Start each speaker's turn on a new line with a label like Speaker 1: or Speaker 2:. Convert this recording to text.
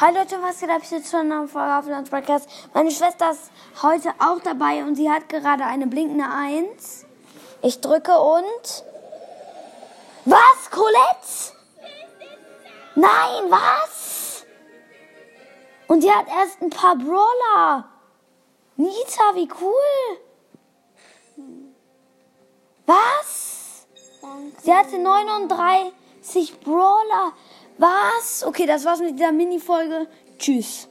Speaker 1: Hi Leute, was geht ab? Ich sitze schon am Vorhafen Podcast. Meine Schwester ist heute auch dabei und sie hat gerade eine blinkende Eins. Ich drücke und. Was, Colette? Nein, was? Und sie hat erst ein paar Brawler. Nita, wie cool. Was? Sie hatte 39 Brawler. Was? Okay, das war's mit dieser Mini-Folge. Tschüss.